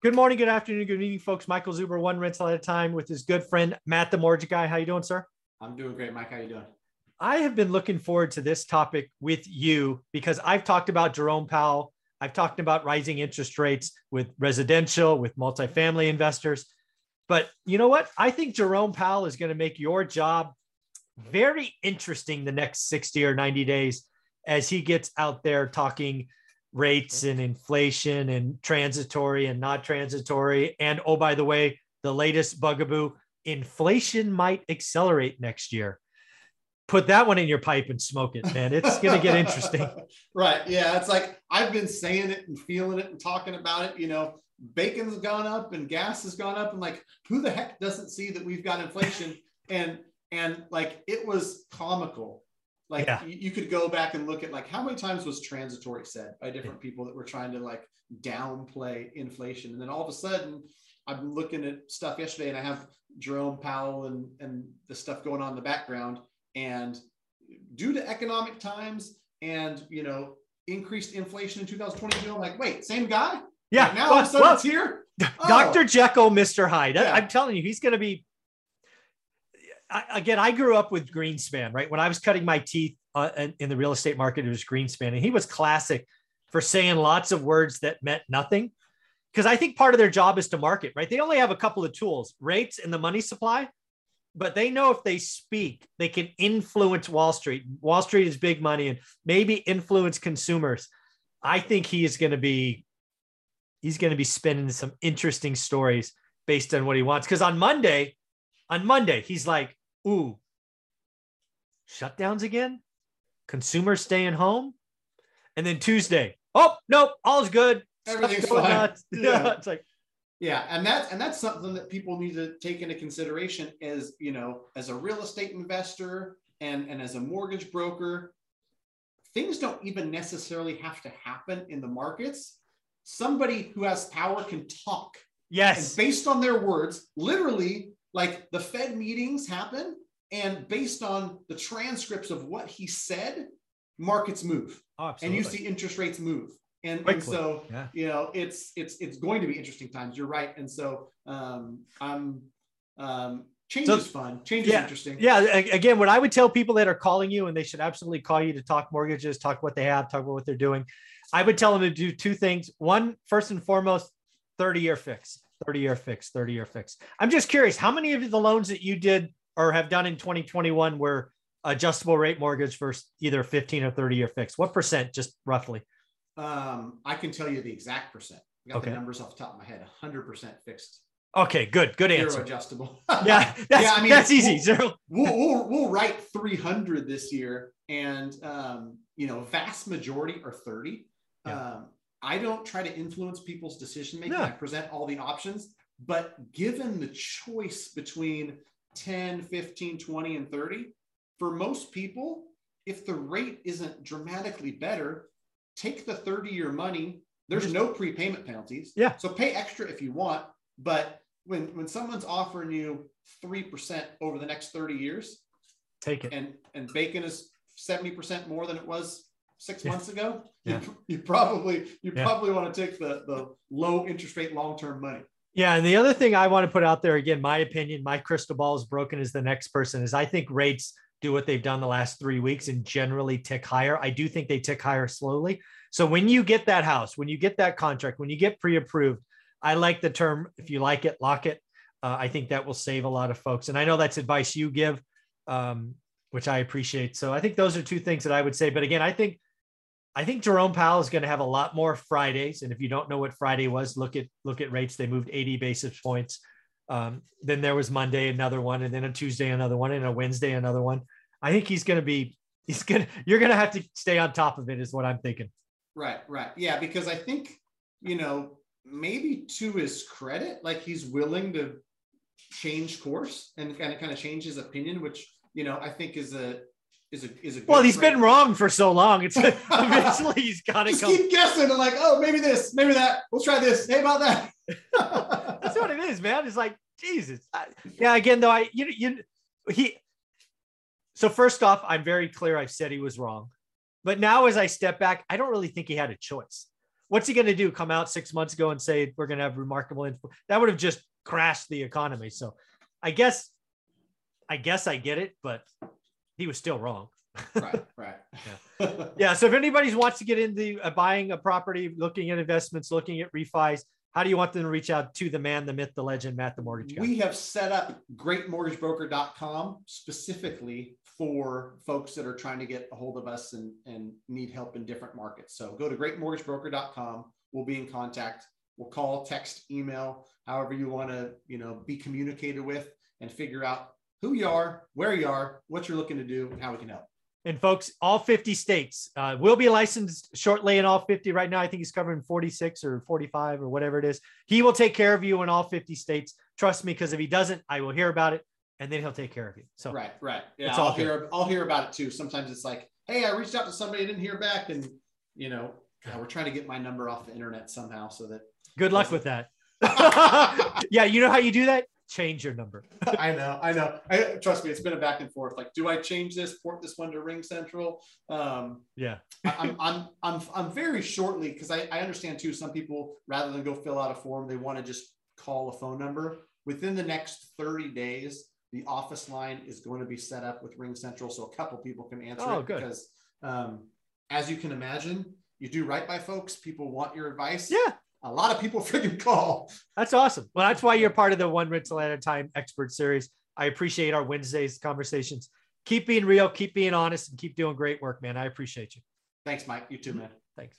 Good morning, good afternoon, good evening, folks. Michael Zuber, one rental at a time, with his good friend Matt, the mortgage guy. How you doing, sir? I'm doing great, Mike. How you doing? I have been looking forward to this topic with you because I've talked about Jerome Powell. I've talked about rising interest rates with residential, with multifamily investors. But you know what? I think Jerome Powell is going to make your job very interesting the next 60 or 90 days as he gets out there talking rates and inflation and transitory and not transitory. And oh, by the way, the latest bugaboo inflation might accelerate next year. Put that one in your pipe and smoke it, man. It's going to get interesting. right. Yeah. It's like I've been saying it and feeling it and talking about it. You know, bacon's gone up and gas has gone up. And like, who the heck doesn't see that we've got inflation? and, and like, it was comical like yeah. you, could go back and look at like how many times was transitory said by different people that were trying to like downplay inflation and then all of a sudden i'm looking at stuff yesterday and i have jerome powell and and the stuff going on in the background and due to economic times and you know increased inflation in 2022 i'm like wait same guy yeah like now all of a sudden well, it's here dr oh. jekyll mr hyde yeah. i'm telling you he's going to be I, again, I grew up with Greenspan, right? When I was cutting my teeth uh, in, the real estate market, it was Greenspan, and he was classic for saying lots of words that meant nothing. Because I think part of their job is to market, right? They only have a couple of tools rates and the money supply, but they know if they speak, they can influence Wall Street. Wall Street is big money and maybe influence consumers. I think he is going to be, he's going to be spinning some interesting stories based on what he wants. Because on Monday, on Monday, he's like, ooh, shutdowns again, consumers staying home. And then Tuesday, oh, nope, all's good. Everything's fine. Yeah. it's like, yeah, and that's and that's something that people need to take into consideration as you know, as a real estate investor and and as a mortgage broker, things don't even necessarily have to happen in the markets. Somebody who has power can talk. Yes. And based on their words, literally like the Fed meetings happen, and based on the transcripts of what he said, markets move, oh, and you see interest rates move. And, and so yeah. you know it's it's it's going to be interesting times. You're right, and so um, I'm um, change so, is fun. Change yeah, is interesting. Yeah. Again, what I would tell people that are calling you, and they should absolutely call you to talk mortgages, talk what they have, talk about what they're doing. I would tell them to do two things. One, first and foremost, 30 year fix. 30 year fix, 30 year fix. I'm just curious, how many of the loans that you did or have done in 2021 were adjustable rate mortgage versus either 15 or 30 year fix? What percent, just roughly? Um, I can tell you the exact percent. I got okay. the numbers off the top of my head 100% fixed. Okay, good, good Zero answer. adjustable. yeah, that's, yeah, I mean, that's easy. We'll, Zero. We'll, we'll, we'll write 300 this year, and um, you know, vast majority are 30. Yeah. Um, I don't try to influence people's decision making. I present all the options, but given the choice between 10, 15, 20, and 30, for most people, if the rate isn't dramatically better, take the 30 year money. There's mm-hmm. no prepayment penalties. Yeah. So pay extra if you want. But when, when someone's offering you 3% over the next 30 years, take it. And, and bacon is 70% more than it was six yeah. months ago, yeah. you, you, probably you yeah. probably want to take the the low interest rate long term money. Yeah, and the other thing I want to put out there again, my opinion, my crystal ball is broken as the next person is I think rates do what they've done the last three weeks and generally tick higher. I do think they tick higher slowly. So when you get that house, when you get that contract, when you get pre-approved, I like the term if you like it, lock it. Uh, I think that will save a lot of folks. And I know that's advice you give, um, which I appreciate. So I think those are two things that I would say. But again, I think I think Jerome Powell is going to have a lot more Fridays. And if you don't know what Friday was, look at look at rates. They moved 80 basis points. Um, then there was Monday, another one, and then a Tuesday, another one, and a Wednesday, another one. I think he's going to be he's going to you're going to have to stay on top of it, is what I'm thinking. Right, right, yeah, because I think you know maybe to his credit, like he's willing to change course and kind of kind of change his opinion, which you know I think is a is a is a well he's been wrong for so long. It's eventually he's got to come keep guessing and like oh maybe this maybe that. We'll try this. Hey about that? That's what it is man. It's like jesus. I, yeah again though i you you he so first off i'm very clear i've said he was wrong. But now as i step back i don't really think he had a choice. What's he going to do? Come out six months ago and say we're going to have remarkable info? That would have just crashed the economy. So, I guess, I guess I get it, but he was still wrong. right, right. yeah. yeah. So if anybody wants to get into uh, buying a property, looking at investments, looking at refis, how do you want them to reach out to the man, the myth, the legend, Matt, the mortgage guy? We have set up greatmortgagebroker.com specifically for folks that are trying to get a hold of us and, and need help in different markets. So go to greatmortgagebroker.com. We'll be in contact. We'll call, text, email, however you want to, you know, be communicated with and figure out who you are, where you are, what you're looking to do, and how we can help. And folks, all 50 states uh, will be licensed shortly in all 50. Right now, I think he's covering 46 or 45 or whatever it is. He will take care of you in all 50 states. Trust me, because if he doesn't, I will hear about it and then he'll take care of you. So right, right. Yeah, I'll hear I'll hear about it too. Sometimes it's like, hey, I reached out to somebody, didn't hear back, and you know, God, we're trying to get my number off the internet somehow so that. Good luck with that. yeah, you know how you do that? Change your number. I know, I know. I, trust me, it's been a back and forth. Like, do I change this, port this one to Ring Central? Um, yeah. I'm, I'm, I'm, I'm very shortly because I, I understand too. Some people rather than go fill out a form, they want to just call a phone number. Within the next 30 days, the office line is going to be set up with Ring Central, so a couple people can answer oh, it good. because, um, as you can imagine, you do right by folks. People want your advice. Yeah a lot of people freaking call. That's awesome. Well, that's why you're part of the One Rental at a Time expert series. I appreciate our Wednesdays conversations. Keep being real, keep being honest, and keep doing great work, man. I appreciate you. Thanks, Mike. You too, man. Thanks.